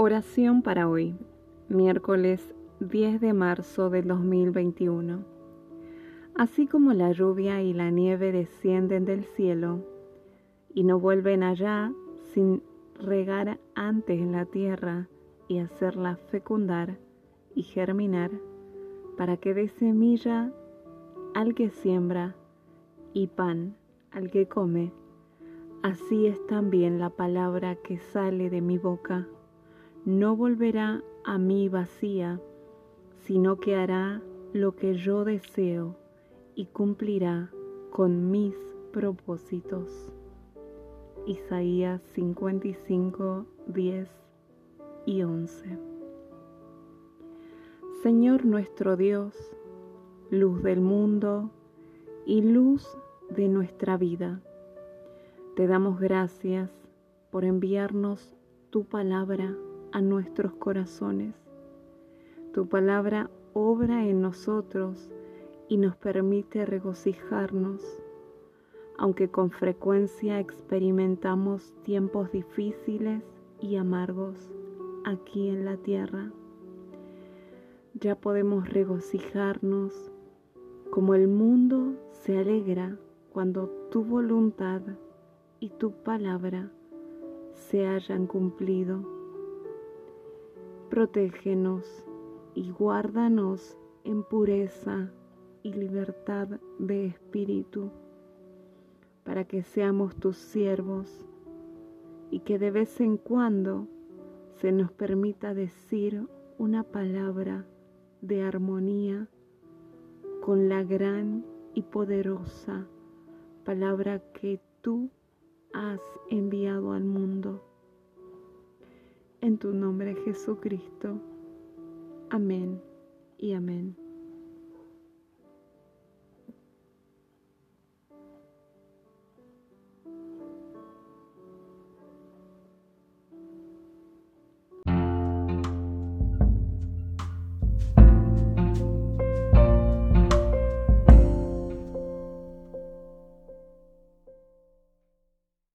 Oración para hoy, miércoles 10 de marzo del 2021. Así como la lluvia y la nieve descienden del cielo y no vuelven allá sin regar antes la tierra y hacerla fecundar y germinar, para que dé semilla al que siembra y pan al que come, así es también la palabra que sale de mi boca no volverá a mí vacía, sino que hará lo que yo deseo y cumplirá con mis propósitos. Isaías 55, 10 y 11. Señor nuestro Dios, luz del mundo y luz de nuestra vida, te damos gracias por enviarnos tu palabra a nuestros corazones. Tu palabra obra en nosotros y nos permite regocijarnos, aunque con frecuencia experimentamos tiempos difíciles y amargos aquí en la tierra. Ya podemos regocijarnos como el mundo se alegra cuando tu voluntad y tu palabra se hayan cumplido protégenos y guárdanos en pureza y libertad de espíritu, para que seamos tus siervos y que de vez en cuando se nos permita decir una palabra de armonía con la gran y poderosa palabra que tú has enviado al mundo en tu nombre Jesucristo. Amén y amén.